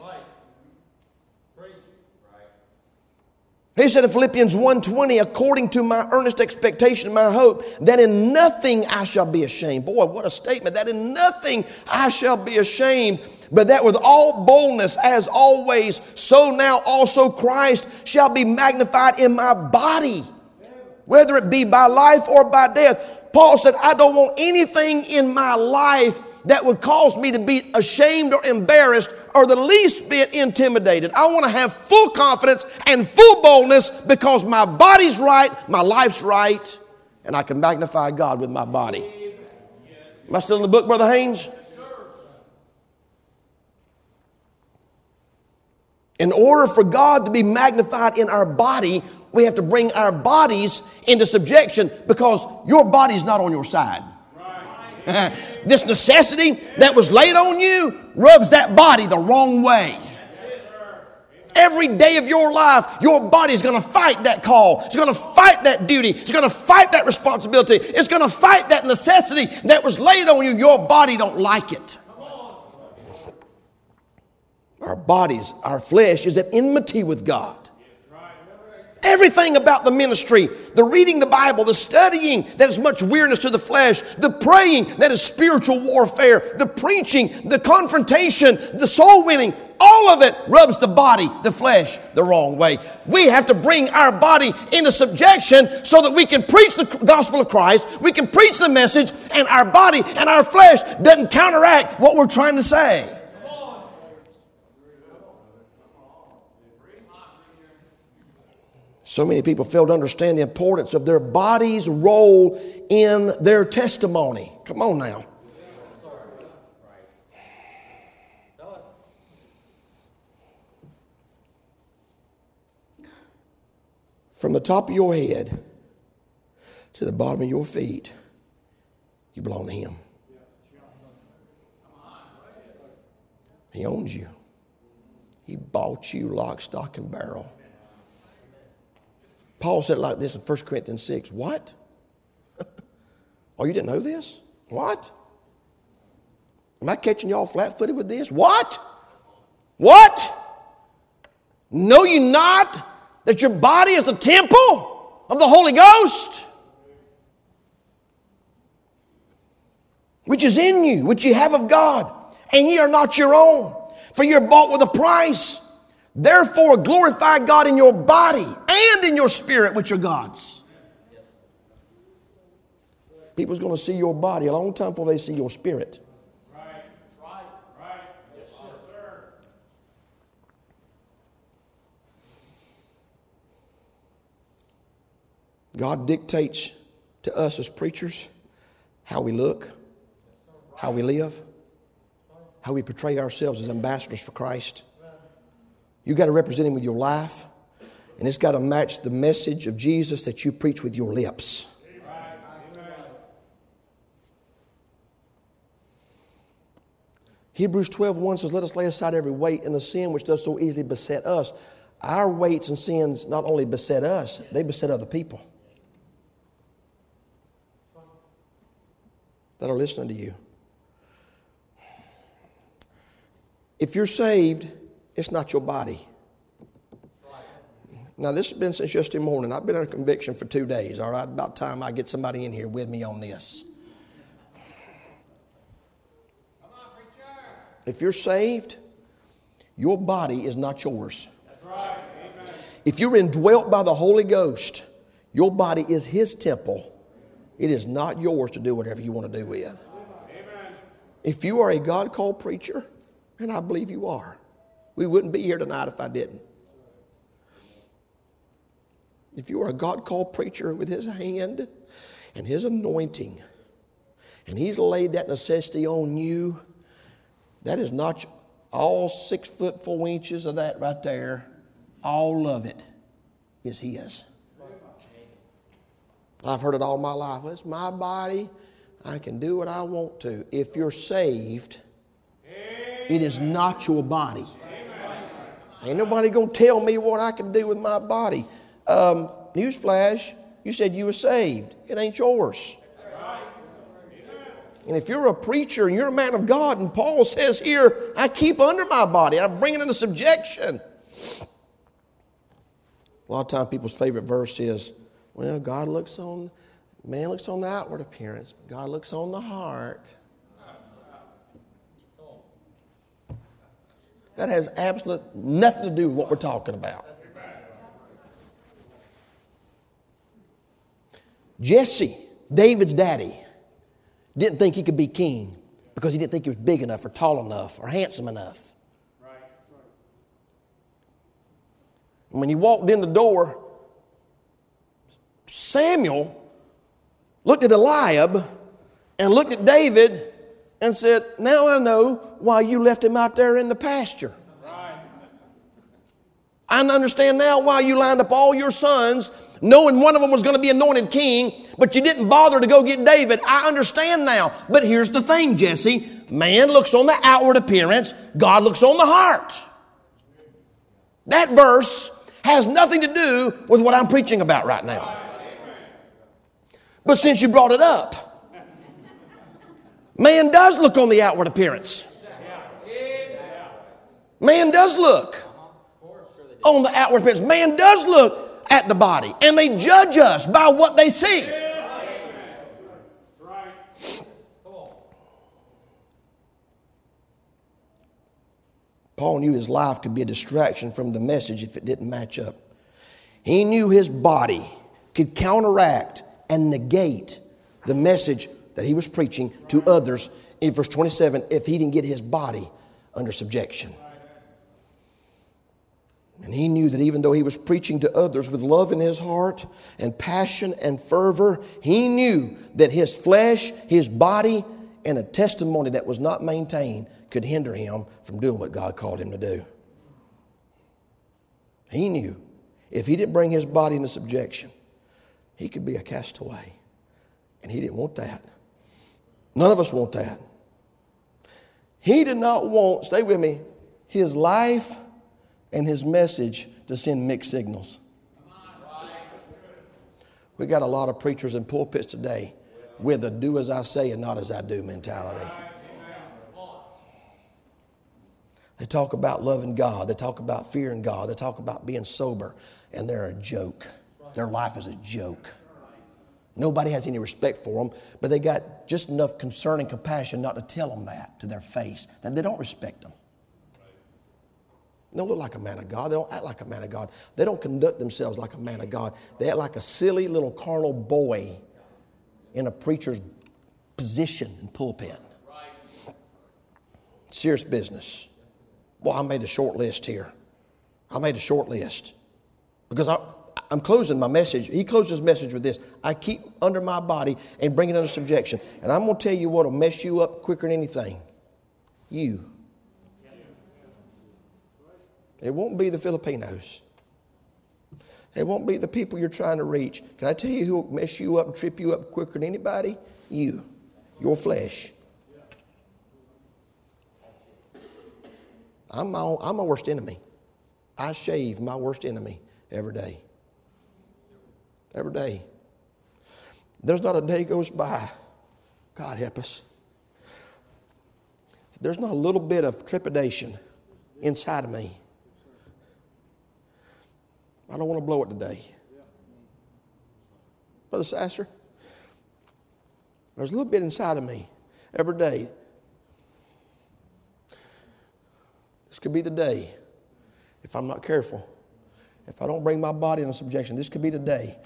He said in Philippians 1:20, according to my earnest expectation, and my hope, that in nothing I shall be ashamed. Boy, what a statement. That in nothing I shall be ashamed, but that with all boldness, as always, so now also Christ shall be magnified in my body, whether it be by life or by death. Paul said, I don't want anything in my life that would cause me to be ashamed or embarrassed or the least bit intimidated. I want to have full confidence and full boldness because my body's right, my life's right, and I can magnify God with my body. Am I still in the book, Brother Haynes? In order for God to be magnified in our body, we have to bring our bodies into subjection because your body's not on your side. this necessity that was laid on you rubs that body the wrong way. Every day of your life, your body is going to fight that call. It's going to fight that duty. It's going to fight that responsibility. It's going to fight that necessity that was laid on you. Your body don't like it. Our bodies, our flesh is at enmity with God. Everything about the ministry, the reading the Bible, the studying that is much weariness to the flesh, the praying that is spiritual warfare, the preaching, the confrontation, the soul winning, all of it rubs the body, the flesh, the wrong way. We have to bring our body into subjection so that we can preach the gospel of Christ, we can preach the message, and our body and our flesh doesn't counteract what we're trying to say. So many people fail to understand the importance of their body's role in their testimony. Come on now. From the top of your head to the bottom of your feet, you belong to Him. He owns you. He bought you lock, stock, and barrel. Paul said it like this in 1 Corinthians 6. What? oh, you didn't know this? What? Am I catching y'all flat footed with this? What? What? Know you not that your body is the temple of the Holy Ghost? Which is in you, which you have of God, and ye are not your own, for you're bought with a price. Therefore, glorify God in your body and in your spirit, which are God's. People's going to see your body a long time before they see your spirit. Right, right, right. Yes, sir. God dictates to us as preachers how we look, how we live, how we portray ourselves as ambassadors for Christ. You got to represent Him with your life, and it's got to match the message of Jesus that you preach with your lips. Hebrews 12 1 says, Let us lay aside every weight and the sin which does so easily beset us. Our weights and sins not only beset us, they beset other people that are listening to you. If you're saved, it's not your body. Now, this has been since yesterday morning. I've been under conviction for two days, all right? About time I get somebody in here with me on this. If you're saved, your body is not yours. If you're indwelt by the Holy Ghost, your body is His temple. It is not yours to do whatever you want to do with. Amen. If you are a God called preacher, and I believe you are, we wouldn't be here tonight if I didn't. If you are a God called preacher with His hand and His anointing, and He's laid that necessity on you, that is not all six foot four inches of that right there, all of it is His. I've heard it all my life. It's my body. I can do what I want to. If you're saved, it is not your body. Ain't nobody gonna tell me what I can do with my body. Um, newsflash, you said you were saved. It ain't yours. And if you're a preacher and you're a man of God, and Paul says here, I keep under my body, I bring it into subjection. A lot of times people's favorite verse is, well, God looks on, man looks on the outward appearance, but God looks on the heart. That has absolute nothing to do with what we're talking about. Jesse, David's daddy, didn't think he could be king because he didn't think he was big enough or tall enough or handsome enough. And when he walked in the door, Samuel looked at Eliab and looked at David and said, Now I know why you left him out there in the pasture. I understand now why you lined up all your sons knowing one of them was going to be anointed king, but you didn't bother to go get David. I understand now. But here's the thing, Jesse man looks on the outward appearance, God looks on the heart. That verse has nothing to do with what I'm preaching about right now. But since you brought it up, man does look on the outward appearance. Man does look on the outward appearance. Man does look at the body, and they judge us by what they see. Paul knew his life could be a distraction from the message if it didn't match up. He knew his body could counteract and negate the message that he was preaching to others in verse 27 if he didn't get his body under subjection. And he knew that even though he was preaching to others with love in his heart and passion and fervor, he knew that his flesh, his body, and a testimony that was not maintained could hinder him from doing what God called him to do. He knew if he didn't bring his body into subjection, he could be a castaway. And he didn't want that. None of us want that. He did not want, stay with me, his life and his message to send mixed signals. We got a lot of preachers in pulpits today with a do as I say and not as I do mentality. They talk about loving God, they talk about fearing God, they talk about being sober, and they're a joke. Their life is a joke. Nobody has any respect for them, but they got just enough concern and compassion not to tell them that to their face, that they don't respect them. They don't look like a man of God. They don't act like a man of God. They don't conduct themselves like a man of God. They act like a silly little carnal boy in a preacher's position and pulpit. Serious business. Well, I made a short list here. I made a short list because I, I'm closing my message. He closed his message with this I keep under my body and bring it under subjection. And I'm going to tell you what will mess you up quicker than anything you. It won't be the Filipinos. It won't be the people you're trying to reach. Can I tell you who will mess you up and trip you up quicker than anybody? You, your flesh. I'm my, own, I'm my worst enemy. I shave my worst enemy every day. Every day. There's not a day goes by, God help us. There's not a little bit of trepidation inside of me. I don't want to blow it today. Brother Sasser, there's a little bit inside of me every day. This could be the day, if I'm not careful, if I don't bring my body into subjection, this could be the day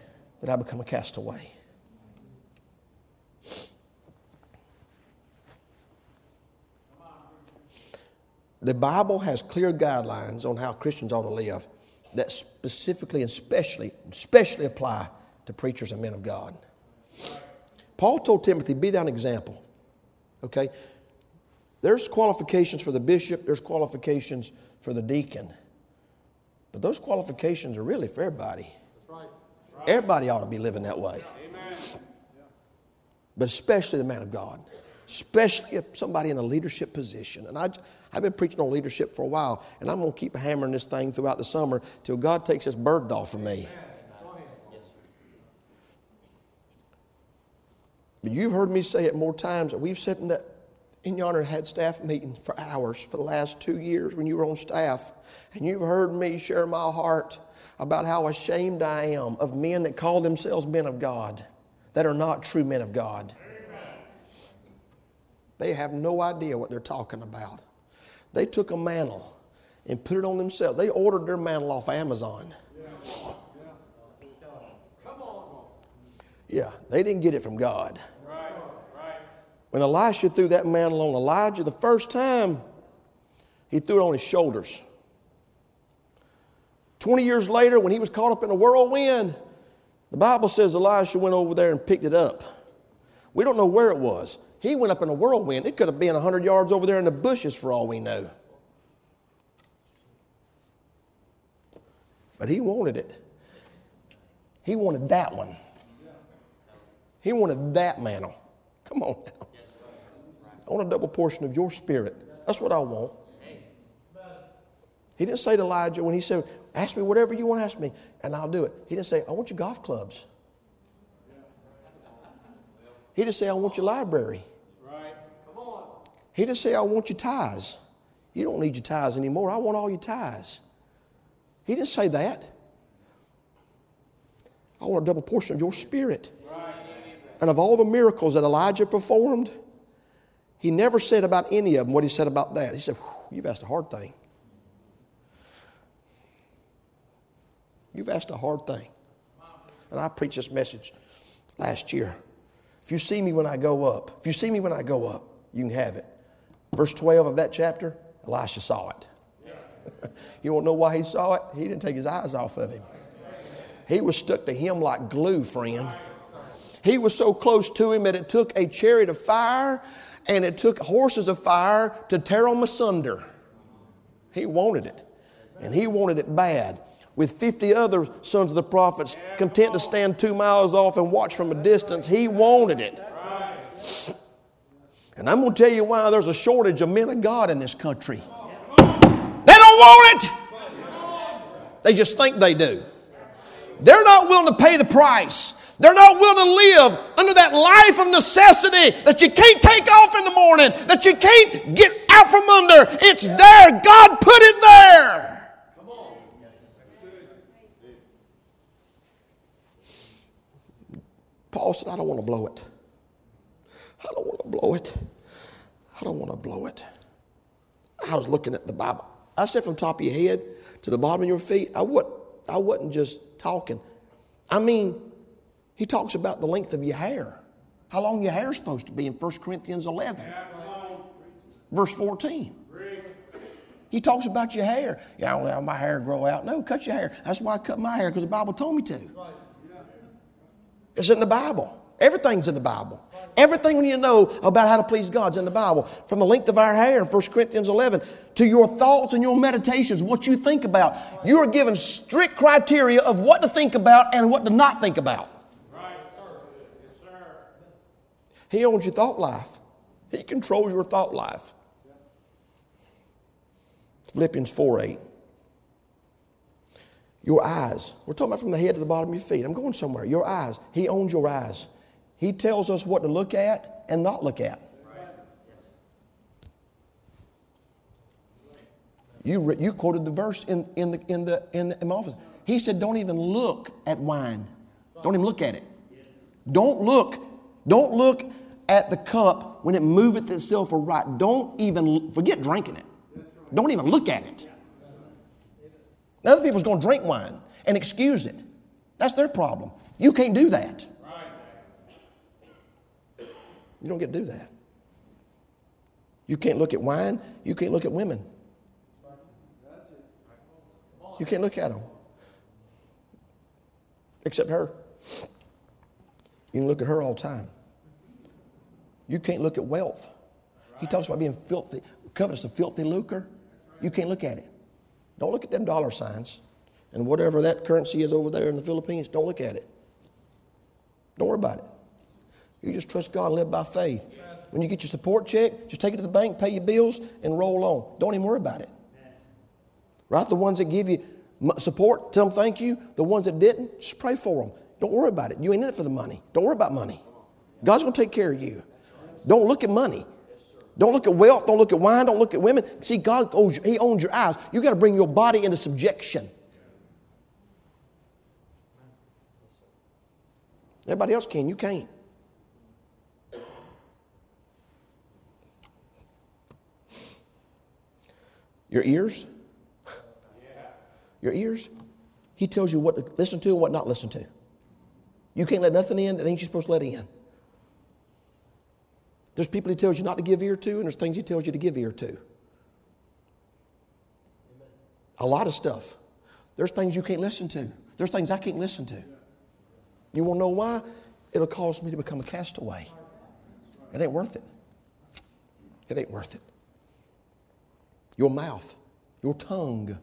that I become a castaway. The Bible has clear guidelines on how Christians ought to live that specifically and especially, especially apply to preachers and men of God. Paul told Timothy, be thou an example. Okay? There's qualifications for the bishop, there's qualifications for the deacon. But those qualifications are really for everybody. Everybody ought to be living that way. But especially the man of God, especially if somebody in a leadership position. And I, I've been preaching on leadership for a while, and I'm going to keep hammering this thing throughout the summer till God takes this burden off of me. But you've heard me say it more times we've sat in that in yonder had staff meetings for hours for the last two years when you were on staff, and you've heard me share my heart about how ashamed I am of men that call themselves men of God that are not true men of God. They have no idea what they're talking about. They took a mantle and put it on themselves. They ordered their mantle off Amazon. Yeah, they didn't get it from God. When Elisha threw that mantle on Elijah the first time, he threw it on his shoulders. 20 years later, when he was caught up in a whirlwind, the Bible says Elisha went over there and picked it up. We don't know where it was. He went up in a whirlwind. It could have been 100 yards over there in the bushes for all we know. But he wanted it. He wanted that one. He wanted that mantle. Come on now. I want a double portion of your spirit. That's what I want. He didn't say to Elijah when he said, Ask me whatever you want to ask me, and I'll do it. He didn't say, I want your golf clubs. He didn't say, I want your library. Right. Come on. He didn't say, I want your ties. You don't need your ties anymore. I want all your ties. He didn't say that. I want a double portion of your spirit. Right. And of all the miracles that Elijah performed, he never said about any of them what he said about that. He said, You've asked a hard thing. You've asked a hard thing. And I preached this message last year. If you see me when I go up, if you see me when I go up, you can have it. Verse 12 of that chapter, Elisha saw it. you won't know why he saw it? He didn't take his eyes off of him. He was stuck to him like glue, friend. He was so close to him that it took a chariot of fire and it took horses of fire to tear them asunder. He wanted it, and he wanted it bad with 50 other sons of the prophets content to stand two miles off and watch from a distance. He wanted it. And I'm going to tell you why there's a shortage of men of God in this country. They don't want it, they just think they do. They're not willing to pay the price. They're not willing to live under that life of necessity that you can't take off in the morning, that you can't get out from under. It's there. God put it there. Paul said, I don't want to blow it. I don't want to blow it. I don't want to blow it. I was looking at the Bible. I said from top of your head to the bottom of your feet, I wasn't, I wasn't just talking. I mean, he talks about the length of your hair. How long your hair is supposed to be in 1 Corinthians 11, verse 14. He talks about your hair. Yeah, I don't let my hair grow out. No, cut your hair. That's why I cut my hair because the Bible told me to. It's in the Bible. Everything's in the Bible. Everything we need to know about how to please God's in the Bible. From the length of our hair in 1 Corinthians 11 to your thoughts and your meditations, what you think about. You are given strict criteria of what to think about and what to not think about. Right, sir. Yes, sir. He owns your thought life, He controls your thought life. Philippians 4 8. Your eyes. We're talking about from the head to the bottom of your feet. I'm going somewhere. Your eyes. He owns your eyes. He tells us what to look at and not look at. You, re- you quoted the verse in, in, the, in, the, in, the, in my office. He said, Don't even look at wine. Don't even look at it. Don't look. Don't look at the cup when it moveth itself aright. Don't even forget drinking it. Don't even look at it. Other people's going to drink wine and excuse it. That's their problem. You can't do that. You don't get to do that. You can't look at wine. You can't look at women. You can't look at them. Except her. You can look at her all the time. You can't look at wealth. He talks about being filthy, covetous of filthy lucre. You can't look at it. Don't look at them dollar signs and whatever that currency is over there in the Philippines. Don't look at it. Don't worry about it. You just trust God and live by faith. When you get your support check, just take it to the bank, pay your bills, and roll on. Don't even worry about it. Right? The ones that give you support, tell them thank you. The ones that didn't, just pray for them. Don't worry about it. You ain't in it for the money. Don't worry about money. God's going to take care of you. Don't look at money. Don't look at wealth. Don't look at wine. Don't look at women. See, God owns, He owns your eyes. You got to bring your body into subjection. Everybody else can. You can't. Your ears? Your ears? He tells you what to listen to and what not listen to. You can't let nothing in that ain't you supposed to let in. There's people he tells you not to give ear to, and there's things he tells you to give ear to. A lot of stuff. There's things you can't listen to. There's things I can't listen to. You want to know why? It'll cause me to become a castaway. It ain't worth it. It ain't worth it. Your mouth, your tongue.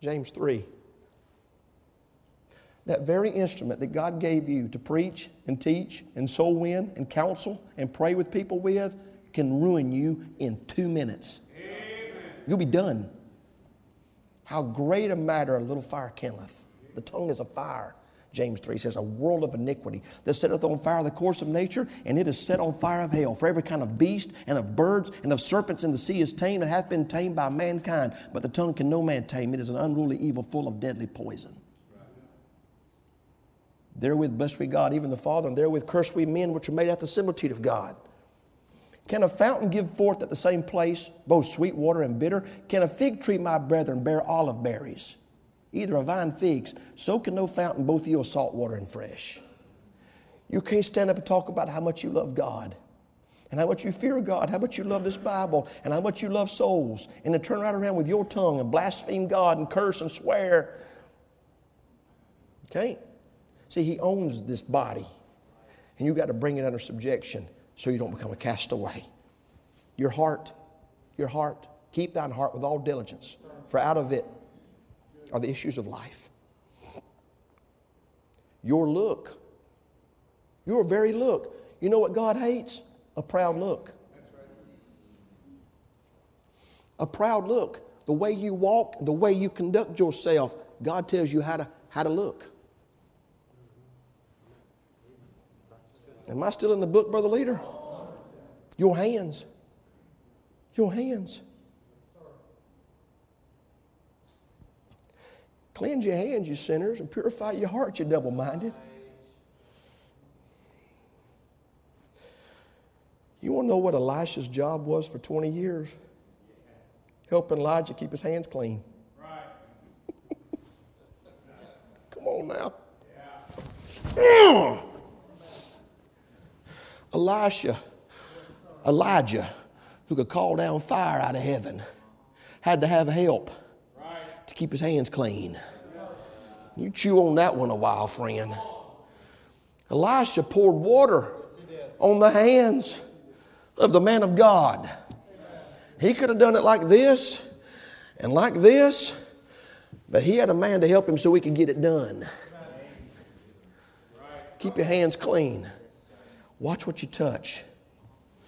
James 3. That very instrument that God gave you to preach and teach and soul win and counsel and pray with people with can ruin you in two minutes. Amen. You'll be done. How great a matter a little fire kindleth. The tongue is a fire. James 3 says, A world of iniquity that setteth on fire the course of nature, and it is set on fire of hell. For every kind of beast and of birds and of serpents in the sea is tamed and hath been tamed by mankind. But the tongue can no man tame. It is an unruly evil full of deadly poison. Therewith bless we God, even the Father, and therewith curse we men which are made after the similitude of God. Can a fountain give forth at the same place both sweet water and bitter? Can a fig tree, my brethren, bear olive berries? either a vine figs, so can no fountain both yield salt water and fresh. You can't stand up and talk about how much you love God and how much you fear God, how much you love this Bible, and how much you love souls, and then turn right around with your tongue and blaspheme God and curse and swear. Okay? See, He owns this body, and you've got to bring it under subjection so you don't become a castaway. Your heart, your heart, keep thine heart with all diligence, for out of it are the issues of life. Your look, your very look. You know what God hates? A proud look. A proud look. The way you walk, the way you conduct yourself, God tells you how to, how to look. Am I still in the book, Brother Leader? Your hands. Your hands. Cleanse your hands, you sinners, and purify your heart, you double minded. You want to know what Elisha's job was for 20 years? Helping Elijah keep his hands clean. Right. Come on now. Yeah. Elisha, Elijah, who could call down fire out of heaven, had to have help to keep his hands clean. You chew on that one a while, friend. Elisha poured water on the hands of the man of God. He could have done it like this and like this, but he had a man to help him so he could get it done. Keep your hands clean. Watch what you touch.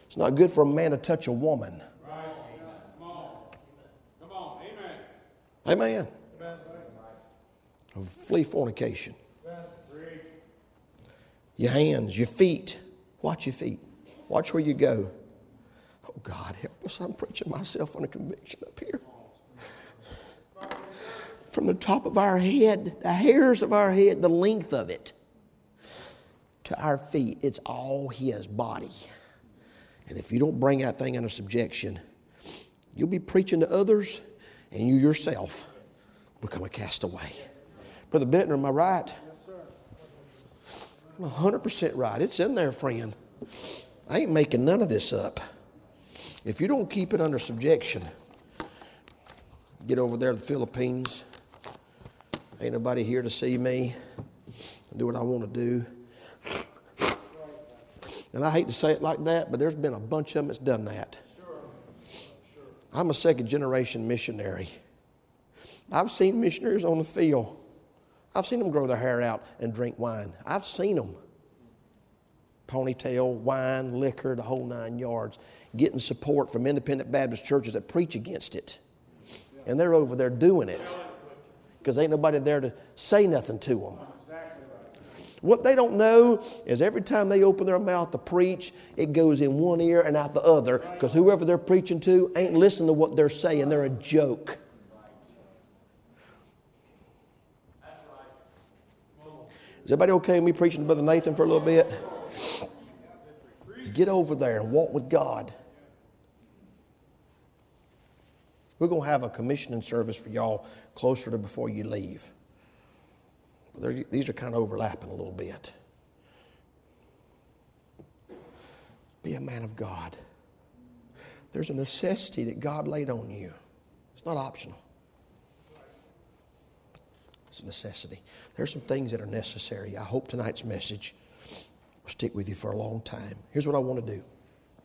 It's not good for a man to touch a woman. Amen. Amen. Flee fornication. Your hands, your feet. Watch your feet. Watch where you go. Oh, God, help us. I'm preaching myself on a conviction up here. From the top of our head, the hairs of our head, the length of it, to our feet, it's all His body. And if you don't bring that thing under subjection, you'll be preaching to others and you yourself become a castaway. Brother Bittner, am I right? I'm 100% right. It's in there, friend. I ain't making none of this up. If you don't keep it under subjection, get over there to the Philippines. Ain't nobody here to see me. do what I want to do. And I hate to say it like that, but there's been a bunch of them that's done that. I'm a second generation missionary. I've seen missionaries on the field. I've seen them grow their hair out and drink wine. I've seen them. Ponytail, wine, liquor, the whole nine yards. Getting support from independent Baptist churches that preach against it. And they're over there doing it because ain't nobody there to say nothing to them. What they don't know is every time they open their mouth to preach, it goes in one ear and out the other because whoever they're preaching to ain't listening to what they're saying. They're a joke. Is everybody okay with me preaching to Brother Nathan for a little bit? Get over there and walk with God. We're going to have a commissioning service for y'all closer to before you leave. These are kind of overlapping a little bit. Be a man of God. There's a necessity that God laid on you. It's not optional. It's a necessity. There's some things that are necessary. I hope tonight's message will stick with you for a long time. Here's what I want to do.